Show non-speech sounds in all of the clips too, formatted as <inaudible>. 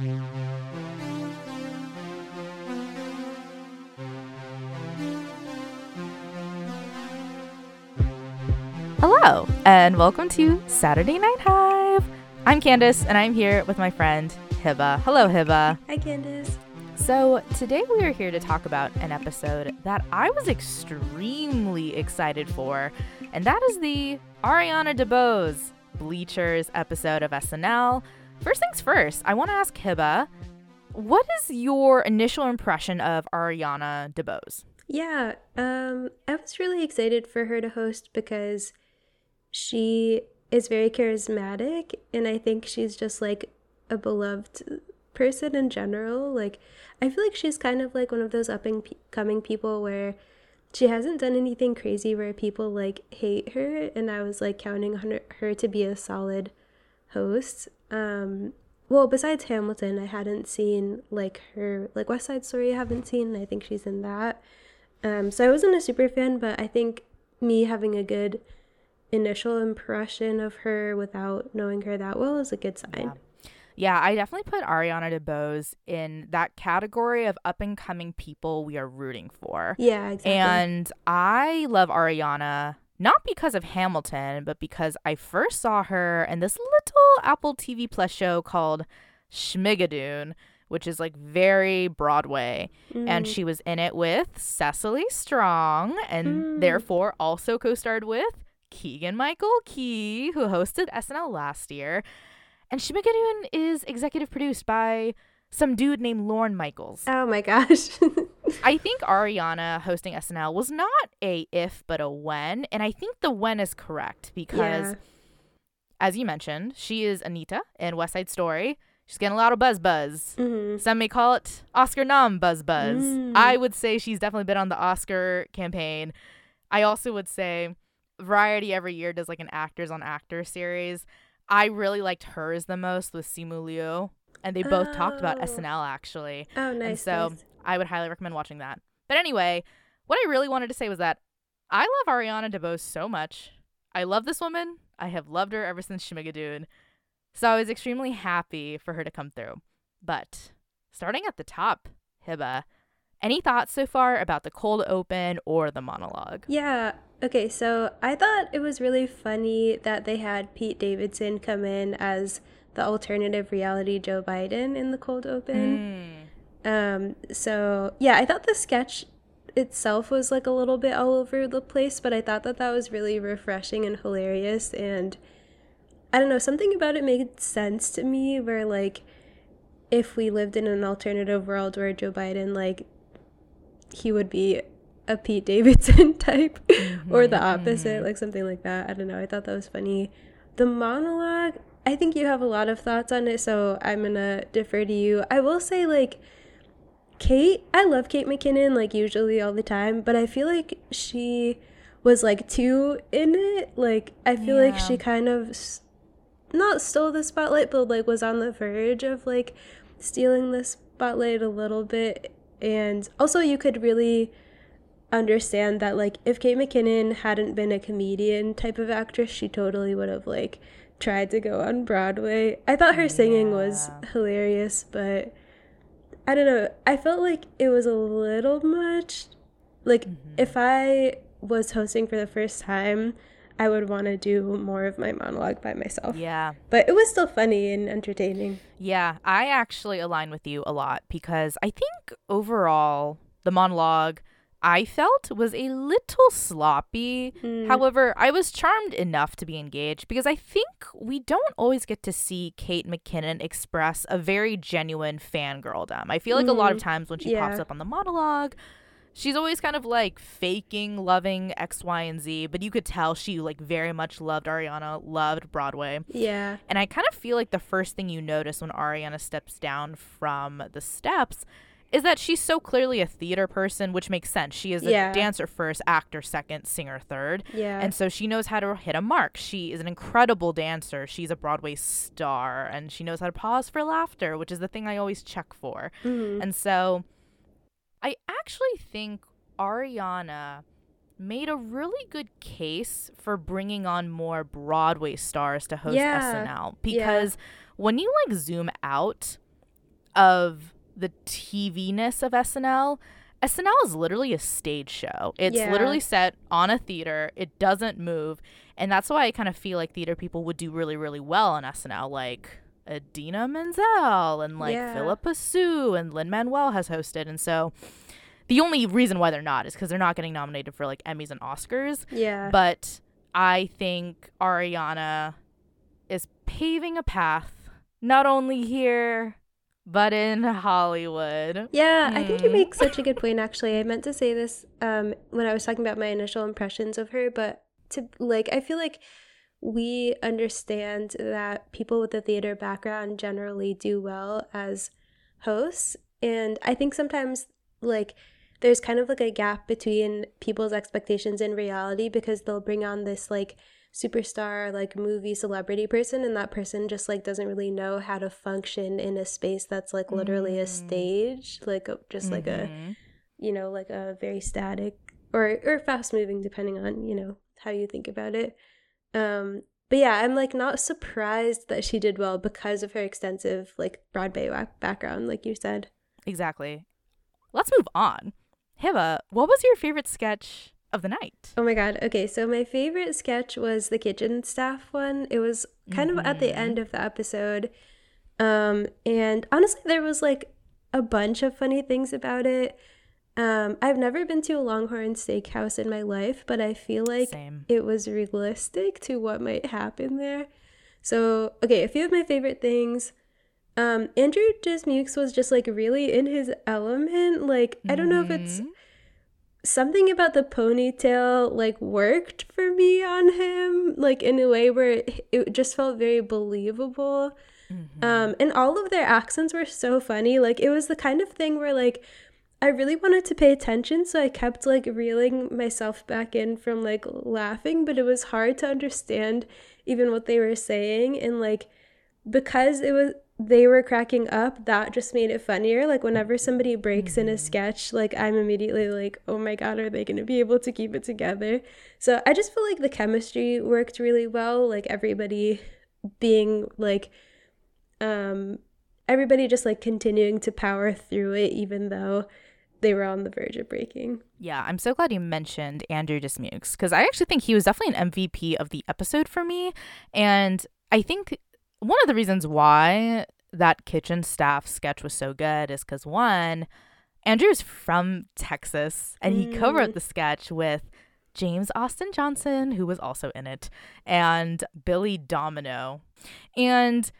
Hello, and welcome to Saturday Night Hive. I'm Candace, and I'm here with my friend Hiba. Hello, Hiba. Hi, Candace. So, today we are here to talk about an episode that I was extremely excited for, and that is the Ariana DeBose Bleachers episode of SNL. First things first, I want to ask Hiba, what is your initial impression of Ariana DeBose? Yeah, um, I was really excited for her to host because she is very charismatic, and I think she's just like a beloved person in general. Like, I feel like she's kind of like one of those up and coming people where she hasn't done anything crazy where people like hate her, and I was like counting on her to be a solid host. Um, well, besides Hamilton, I hadn't seen like her like West Side Story. I haven't seen. I think she's in that. Um, so I wasn't a super fan, but I think me having a good initial impression of her without knowing her that well is a good sign. Yeah. Yeah, I definitely put Ariana DeBose in that category of up and coming people we are rooting for. Yeah, exactly. And I love Ariana not because of Hamilton, but because I first saw her in this little Apple TV Plus show called Schmigadoon, which is like very Broadway. Mm. And she was in it with Cecily Strong and mm. therefore also co starred with Keegan Michael Key, who hosted SNL last year. And Schmigadoon is executive produced by some dude named Lorne Michaels. Oh my gosh. <laughs> I think Ariana hosting SNL was not a if but a when, and I think the when is correct because yeah. as you mentioned, she is Anita in West Side Story. She's getting a lot of buzz buzz. Mm-hmm. Some may call it Oscar nom buzz buzz. Mm. I would say she's definitely been on the Oscar campaign. I also would say Variety every year does like an actors on actors series. I really liked hers the most with Simu Liu, and they both oh. talked about oh. SNL actually. Oh, nice. And so nice. I would highly recommend watching that. But anyway, what I really wanted to say was that I love Ariana DeBose so much. I love this woman. I have loved her ever since Schmigadoon. So I was extremely happy for her to come through. But starting at the top, Hiba, any thoughts so far about the cold open or the monologue? Yeah. Okay, so I thought it was really funny that they had Pete Davidson come in as the alternative reality Joe Biden in the cold open. Mm. Um, so yeah, I thought the sketch itself was like a little bit all over the place, but I thought that that was really refreshing and hilarious and I don't know, something about it made sense to me where like if we lived in an alternative world where Joe Biden like he would be a Pete Davidson <laughs> type mm-hmm, or the opposite, mm-hmm. like something like that. I don't know. I thought that was funny. The monologue, I think you have a lot of thoughts on it, so I'm gonna defer to you. I will say like Kate, I love Kate McKinnon like usually all the time, but I feel like she was like too in it. Like I feel yeah. like she kind of not stole the spotlight, but like was on the verge of like stealing the spotlight a little bit. And also, you could really understand that like if Kate McKinnon hadn't been a comedian type of actress, she totally would have like tried to go on Broadway. I thought her singing was hilarious, but I don't know. I felt like it was a little much. Like mm-hmm. if I was hosting for the first time, I would want to do more of my monologue by myself. Yeah. But it was still funny and entertaining. Yeah, I actually align with you a lot because I think overall the monologue I felt was a little sloppy. Mm. However, I was charmed enough to be engaged because I think we don't always get to see Kate McKinnon express a very genuine fangirldom. I feel like mm. a lot of mm. times when she yeah. pops up on the monologue, she's always kind of like faking loving X, Y, and Z, but you could tell she like very much loved Ariana, loved Broadway. Yeah. And I kind of feel like the first thing you notice when Ariana steps down from the steps is that she's so clearly a theater person, which makes sense. She is a yeah. dancer first, actor second, singer third. Yeah. And so she knows how to hit a mark. She is an incredible dancer. She's a Broadway star and she knows how to pause for laughter, which is the thing I always check for. Mm-hmm. And so I actually think Ariana made a really good case for bringing on more Broadway stars to host yeah. SNL because yeah. when you like zoom out, of the TV ness of SNL, SNL is literally a stage show. It's yeah. literally set on a theater. It doesn't move. And that's why I kind of feel like theater people would do really, really well on SNL. Like Idina Menzel and like yeah. Phillipa Soo and Lin Manuel has hosted. And so the only reason why they're not is because they're not getting nominated for like Emmys and Oscars. Yeah. But I think Ariana is paving a path, not only here, but in Hollywood. Yeah, mm. I think you make such a good point, actually. I meant to say this um, when I was talking about my initial impressions of her, but to like, I feel like we understand that people with a theater background generally do well as hosts. And I think sometimes, like, there's kind of like a gap between people's expectations and reality because they'll bring on this, like, superstar like movie celebrity person and that person just like doesn't really know how to function in a space that's like literally mm. a stage like a, just mm-hmm. like a mm-hmm. you know like a very static or or fast moving depending on you know how you think about it um but yeah i'm like not surprised that she did well because of her extensive like broadway background like you said exactly let's move on Hiba, what was your favorite sketch of the night. Oh my god. Okay, so my favorite sketch was the kitchen staff one. It was kind mm-hmm. of at the end of the episode. Um and honestly there was like a bunch of funny things about it. Um I've never been to a Longhorn Steakhouse in my life, but I feel like Same. it was realistic to what might happen there. So, okay, a few of my favorite things um Andrew Dismukes was just like really in his element. Like I don't know if it's mm-hmm something about the ponytail like worked for me on him like in a way where it, it just felt very believable mm-hmm. um and all of their accents were so funny like it was the kind of thing where like I really wanted to pay attention so I kept like reeling myself back in from like laughing but it was hard to understand even what they were saying and like because it was they were cracking up, that just made it funnier. Like whenever somebody breaks in a mm-hmm. sketch, like I'm immediately like, oh my god, are they gonna be able to keep it together? So I just feel like the chemistry worked really well. Like everybody being like um everybody just like continuing to power through it even though they were on the verge of breaking. Yeah, I'm so glad you mentioned Andrew Dismukes because I actually think he was definitely an MVP of the episode for me. And I think one of the reasons why that kitchen staff sketch was so good is because one, Andrew's from Texas and he mm. co-wrote the sketch with James Austin Johnson, who was also in it, and Billy Domineau. And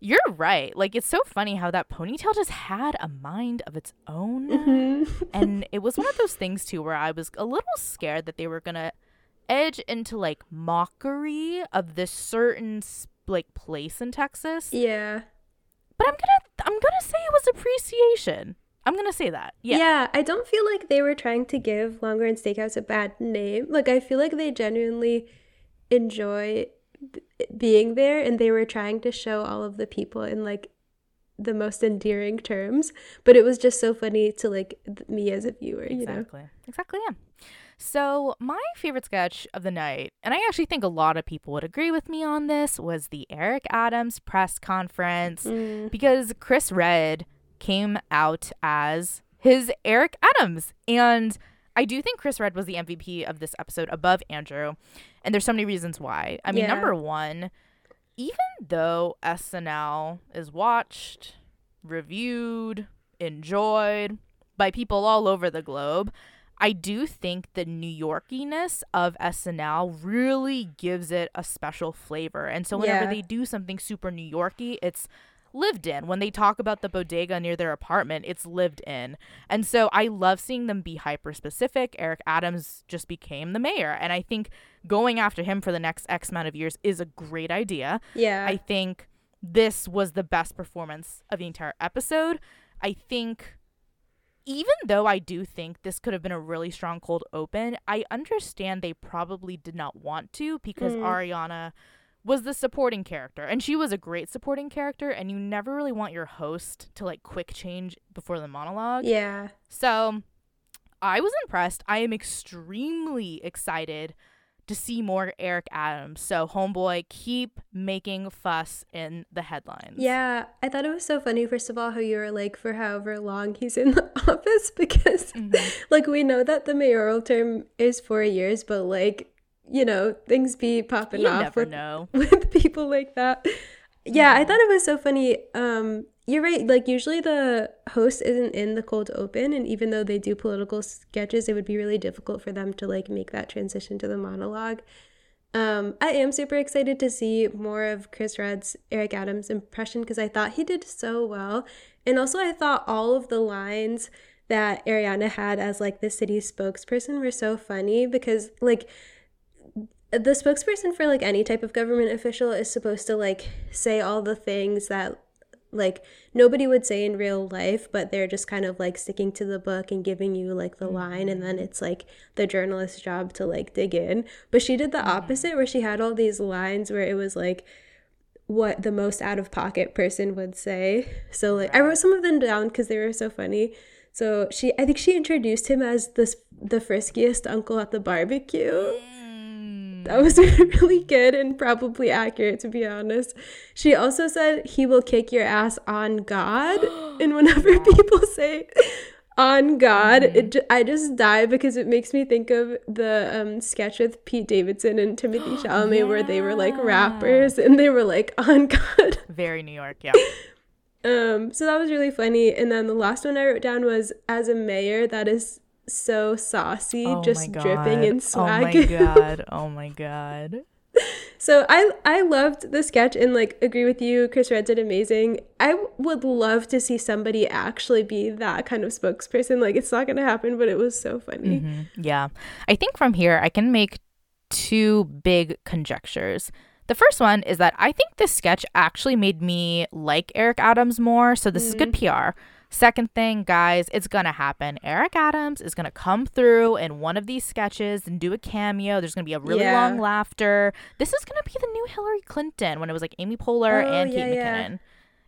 you're right. Like it's so funny how that ponytail just had a mind of its own. Mm-hmm. and <laughs> it was one of those things too where I was a little scared that they were gonna edge into like mockery of this certain like place in Texas. Yeah. But I'm gonna I'm gonna say it was appreciation. I'm gonna say that. Yeah. Yeah, I don't feel like they were trying to give Longhorn Steakhouse a bad name. Like I feel like they genuinely enjoy being there and they were trying to show all of the people in like the most endearing terms but it was just so funny to like me as a viewer exactly. you know exactly yeah so, my favorite sketch of the night, and I actually think a lot of people would agree with me on this, was the Eric Adams press conference mm. because Chris Redd came out as his Eric Adams. And I do think Chris Redd was the MVP of this episode above Andrew. And there's so many reasons why. I mean, yeah. number one, even though SNL is watched, reviewed, enjoyed by people all over the globe, I do think the New Yorkiness of SNL really gives it a special flavor. And so whenever yeah. they do something super New Yorky, it's lived in. When they talk about the bodega near their apartment, it's lived in. And so I love seeing them be hyper specific. Eric Adams just became the mayor. And I think going after him for the next X amount of years is a great idea. Yeah. I think this was the best performance of the entire episode. I think even though I do think this could have been a really strong cold open, I understand they probably did not want to because mm. Ariana was the supporting character and she was a great supporting character and you never really want your host to like quick change before the monologue. Yeah. So I was impressed. I am extremely excited to see more Eric Adams. So, homeboy, keep making fuss in the headlines. Yeah, I thought it was so funny, first of all, how you were like, for however long he's in the <laughs> office, because, mm-hmm. like, we know that the mayoral term is four years, but, like, you know, things be popping you off with, know. <laughs> with people like that. Yeah, I thought it was so funny. Um, you're right. Like usually the host isn't in the cold open, and even though they do political sketches, it would be really difficult for them to like make that transition to the monologue. Um, I am super excited to see more of Chris Redd's Eric Adams impression because I thought he did so well, and also I thought all of the lines that Ariana had as like the city spokesperson were so funny because like the spokesperson for like any type of government official is supposed to like say all the things that like nobody would say in real life but they're just kind of like sticking to the book and giving you like the line and then mm-hmm. it's like the journalist's job to like dig in but she did the mm-hmm. opposite where she had all these lines where it was like what the most out of pocket person would say so like i wrote some of them down because they were so funny so she i think she introduced him as this the friskiest uncle at the barbecue mm. That was <laughs> really good and probably accurate, to be honest. She also said he will kick your ass on God. <gasps> and whenever people say on God, mm-hmm. it, I just die because it makes me think of the um, sketch with Pete Davidson and Timothée <gasps> Chalamet yeah. where they were like rappers and they were like <laughs> on God. Very New York, yeah. <laughs> Um, so that was really funny. And then the last one I wrote down was as a mayor, that is so saucy, oh just dripping in swag. Oh my <laughs> god! Oh my god! so I I loved the sketch and like agree with you. Chris Redd did amazing. I would love to see somebody actually be that kind of spokesperson. Like it's not gonna happen, but it was so funny. Mm-hmm. Yeah, I think from here I can make two big conjectures. The first one is that I think this sketch actually made me like Eric Adams more. So this mm. is good mm. PR. Second thing, guys, it's gonna happen. Eric Adams is gonna come through in one of these sketches and do a cameo. There's gonna be a really yeah. long laughter. This is gonna be the new Hillary Clinton when it was like Amy Poehler oh, and Kate McKinnon. Yeah.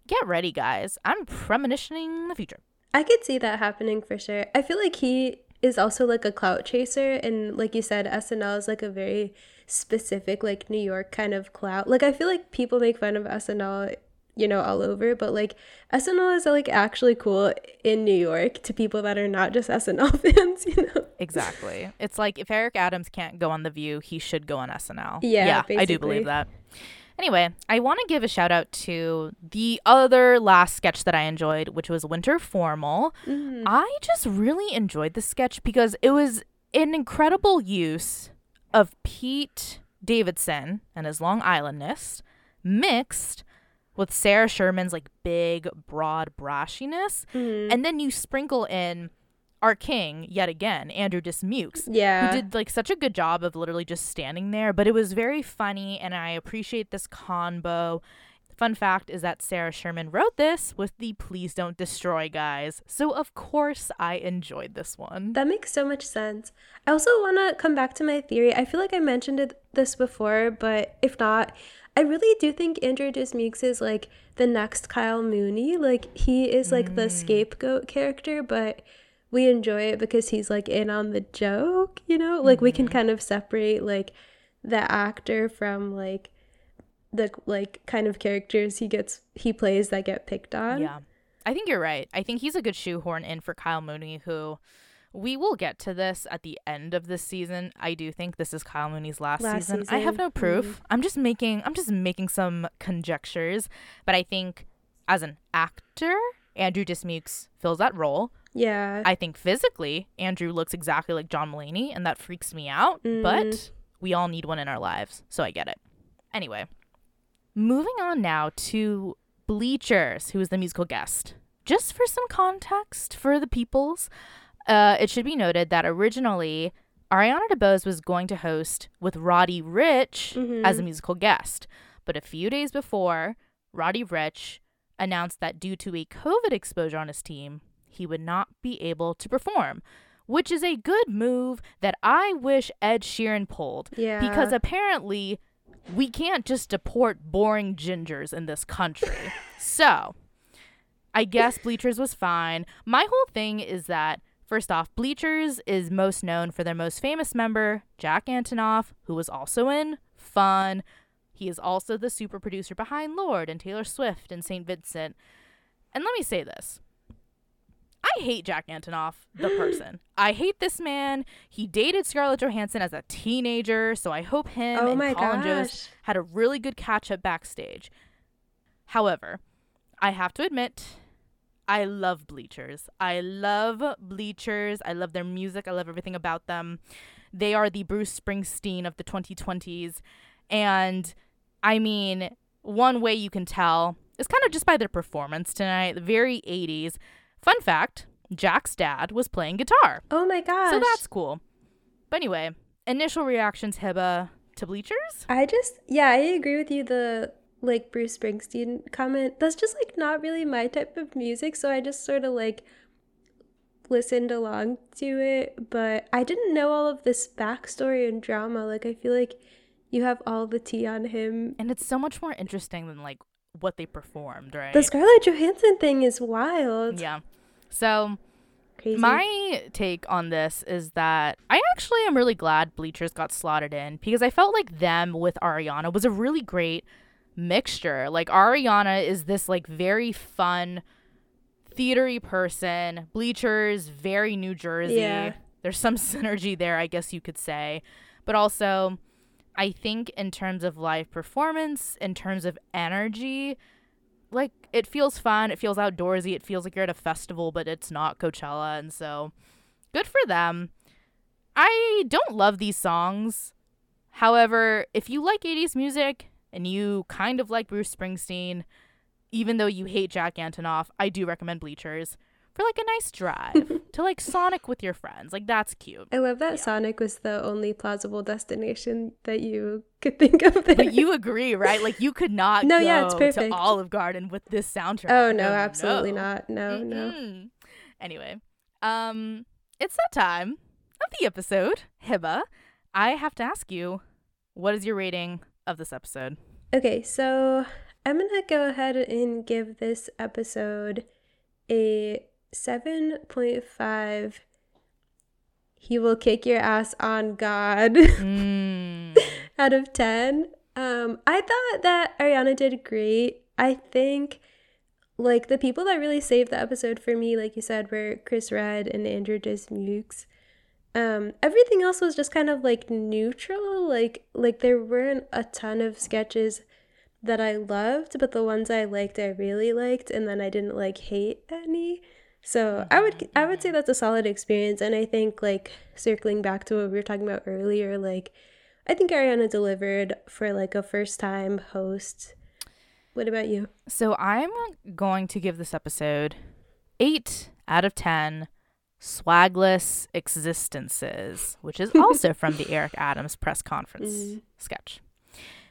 Get ready, guys. I'm premonitioning the future. I could see that happening for sure. I feel like he is also like a clout chaser, and like you said, SNL is like a very specific like New York kind of clout. Like I feel like people make fun of SNL you know, all over. But like SNL is like actually cool in New York to people that are not just SNL <laughs> fans, you know? Exactly. It's like if Eric Adams can't go on The View, he should go on SNL. Yeah, yeah basically. I do believe that. Anyway, I want to give a shout out to the other last sketch that I enjoyed, which was Winter Formal. Mm. I just really enjoyed the sketch because it was an incredible use of Pete Davidson and his Long Islandness mixed with Sarah Sherman's like big, broad brashiness. Mm-hmm. And then you sprinkle in our king yet again, Andrew Dismukes. Yeah. Who did like such a good job of literally just standing there. But it was very funny and I appreciate this combo. Fun fact is that Sarah Sherman wrote this with the Please Don't Destroy guys. So, of course, I enjoyed this one. That makes so much sense. I also want to come back to my theory. I feel like I mentioned it, this before, but if not, I really do think Andrew Dismukes is like the next Kyle Mooney. Like he is like mm. the scapegoat character, but we enjoy it because he's like in on the joke, you know? Like mm-hmm. we can mm-hmm. kind of separate like the actor from like the like kind of characters he gets he plays that get picked on. Yeah. I think you're right. I think he's a good shoehorn in for Kyle Mooney who we will get to this at the end of this season. I do think this is Kyle Mooney's last, last season. season. I have no proof. Mm. I'm just making I'm just making some conjectures, but I think as an actor, Andrew Dismukes fills that role. Yeah. I think physically, Andrew looks exactly like John Mulaney, and that freaks me out. Mm. But we all need one in our lives, so I get it. Anyway, moving on now to Bleachers, who is the musical guest. Just for some context for the peoples, uh, it should be noted that originally Ariana DeBose was going to host with Roddy Ricch mm-hmm. as a musical guest. But a few days before, Roddy Ricch announced that due to a COVID exposure on his team, he would not be able to perform, which is a good move that I wish Ed Sheeran pulled. Yeah. Because apparently we can't just deport boring gingers in this country. <laughs> so I guess Bleachers was fine. My whole thing is that First off, Bleachers is most known for their most famous member, Jack Antonoff, who was also in Fun. He is also the super producer behind Lorde and Taylor Swift and St. Vincent. And let me say this. I hate Jack Antonoff, the <gasps> person. I hate this man. He dated Scarlett Johansson as a teenager, so I hope him oh and Colin. Jost had a really good catch up backstage. However, I have to admit, I love Bleachers. I love Bleachers. I love their music. I love everything about them. They are the Bruce Springsteen of the 2020s. And I mean, one way you can tell is kind of just by their performance tonight, very 80s. Fun fact Jack's dad was playing guitar. Oh my gosh. So that's cool. But anyway, initial reactions, Hiba, to Bleachers? I just, yeah, I agree with you. The like Bruce Springsteen comment, that's just like not really my type of music. So I just sort of like listened along to it. But I didn't know all of this backstory and drama. Like, I feel like you have all the tea on him. And it's so much more interesting than like what they performed, right? The Scarlett Johansson thing is wild. Yeah. So Crazy. my take on this is that I actually am really glad Bleachers got slotted in because I felt like them with Ariana was a really great mixture. Like Ariana is this like very fun theatery person. Bleachers very New Jersey. Yeah. There's some <laughs> synergy there, I guess you could say. But also I think in terms of live performance, in terms of energy, like it feels fun, it feels outdoorsy, it feels like you're at a festival, but it's not Coachella, and so good for them. I don't love these songs. However, if you like 80s music and you kind of like Bruce Springsteen, even though you hate Jack Antonoff, I do recommend Bleachers for like a nice drive <laughs> to like Sonic with your friends. Like that's cute. I love that Sonic was the only plausible destination that you could think of there. But you agree, right? Like you could not <laughs> No, go yeah, it's perfect. to Olive Garden with this soundtrack. oh no, absolutely not. No, no. Mm-mm. Anyway, um, it's that time of the episode. Hiba, I have to ask you, what is your rating of this episode? Okay, so I'm gonna go ahead and give this episode a 7.5 he will kick your ass on god <laughs> Mm. <laughs> out of 10 um i thought that ariana did great i think like the people that really saved the episode for me like you said were chris redd and andrew dismukes um everything else was just kind of like neutral like like there weren't a ton of sketches that i loved but the ones i liked i really liked and then i didn't like hate any so I would I would say that's a solid experience, and I think like circling back to what we were talking about earlier, like I think Ariana delivered for like a first time host. What about you? So I'm going to give this episode eight out of ten swagless existences, which is <laughs> also from the Eric Adams press conference Mm. sketch.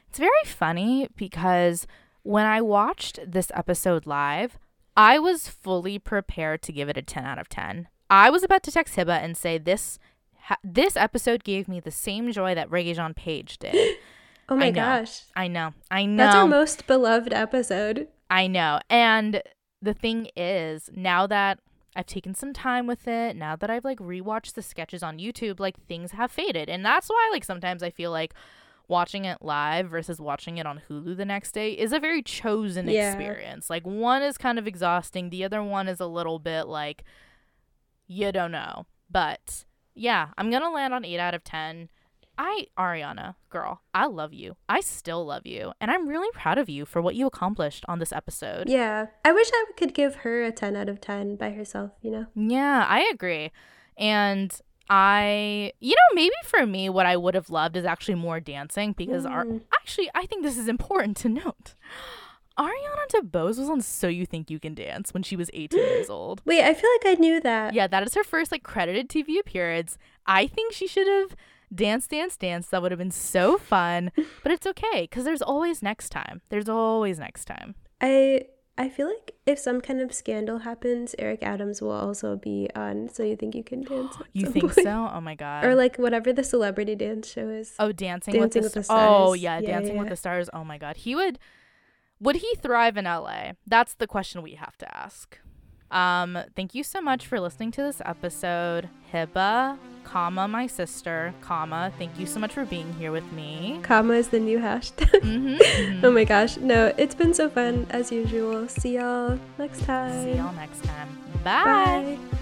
It's very funny because when I watched this episode live, I was fully prepared to give it a 10 out of 10. I was about to text Hiba and say this ha- this episode gave me the same joy that Regé-Jean Page <gasps> did. Oh my I gosh. I know. I know. That's our most beloved episode. I know. And the thing is, now that I've taken some time with it, now that I've like rewatched the sketches on YouTube, like things have faded. And that's why like sometimes I feel like watching it live versus watching it on Hulu the next day is a very chosen Yeah. experience. Like one is kind of exhausting, the other one is a little bit like you don't know. But yeah, I'm going to land on 8 out of 10. I Ariana, girl, I love you. I still love you, and I'm really proud of you for what you accomplished on this episode. Yeah. I wish I could give her a 10 out of 10 by herself, you know? Yeah, I agree. And I, you know, maybe for me, what I would have loved is actually more dancing because our, Mm. actually, I think this is important to note. <laughs> Ariana DeBose was on So You Think You Can Dance when she was 18 <gasps> years old. Wait, I feel like I knew that. Yeah, that is her first like credited TV appearance. I think she should have danced, dance, dance. That would have been so fun. <laughs> But it's okay because there's always next time. There's always next time. I I feel like if some kind of scandal happens, Eric Adams will also be on So You Think You Can <gasps> Dance. You think point. so? Oh my god. Or like whatever the celebrity dance show is. Oh, dancing, Dancing with, the with the Oh yeah, Yeah, dancing with the stars. Oh my god, he would. Would he thrive in LA? That's the question we have to ask. Um, thank you so much for listening to this episode. Hiba, comma, my sister, comma, thank you so much for being here with me. Comma is the new hashtag. mm-hmm, <laughs> mm-hmm. Oh my gosh. No, it's been so fun as usual. See y'all next time. See y'all next time. Bye. Bye.